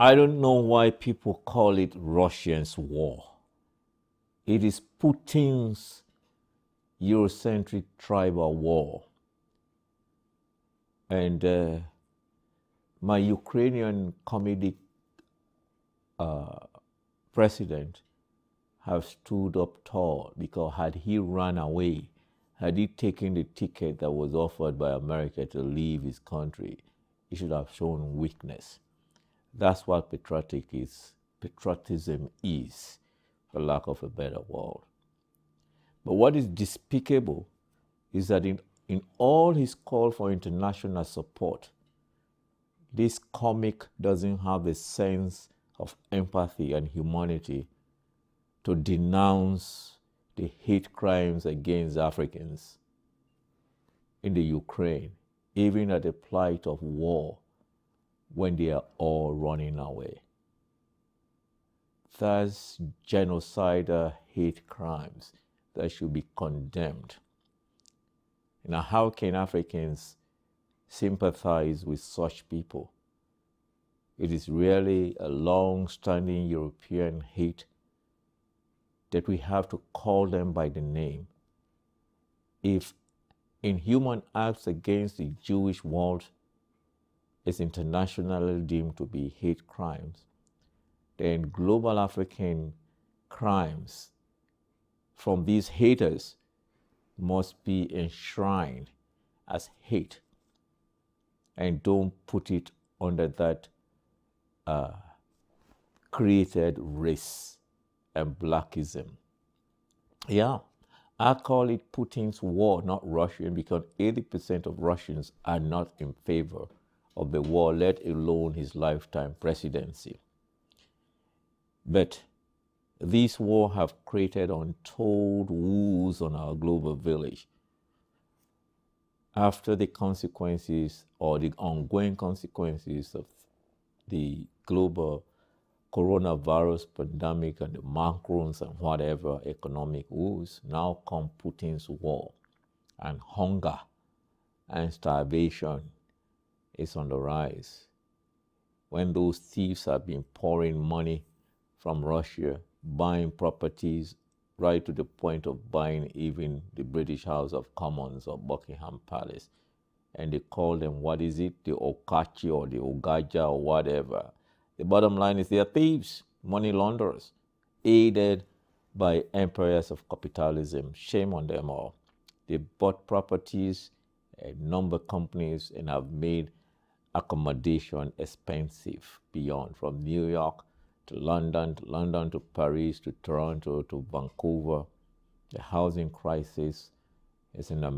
I don't know why people call it Russia's war. It is Putin's Eurocentric tribal war. And uh, my Ukrainian comedic uh, president have stood up tall because had he run away, had he taken the ticket that was offered by America to leave his country, he should have shown weakness. That's what patriotic is. Patriotism is, for lack of a better word. But what is despicable is that in, in all his call for international support, this comic doesn't have a sense of empathy and humanity to denounce the hate crimes against Africans in the Ukraine, even at the plight of war when they are all running away. That's genocidal hate crimes that should be condemned. Now, how can Africans sympathize with such people? It is really a long standing European hate that we have to call them by the name. If inhuman acts against the Jewish world is internationally deemed to be hate crimes, then global African crimes from these haters must be enshrined as hate and don't put it under that uh, created race and blackism. Yeah, I call it Putin's war, not Russian, because 80% of Russians are not in favor of the war, let alone his lifetime presidency. But these wars have created untold woes on our global village. After the consequences or the ongoing consequences of the global coronavirus pandemic and the macrons and whatever economic woes, now come Putin's war and hunger and starvation is on the rise. When those thieves have been pouring money from Russia buying properties right to the point of buying even the British House of Commons or Buckingham Palace. And they call them, what is it, the Okachi or the Ogaja or whatever. The bottom line is they are thieves, money launderers, aided by empires of capitalism. Shame on them all. They bought properties, and number companies, and have made accommodation expensive beyond from New York to London, to London to Paris, to Toronto, to Vancouver. The housing crisis is in a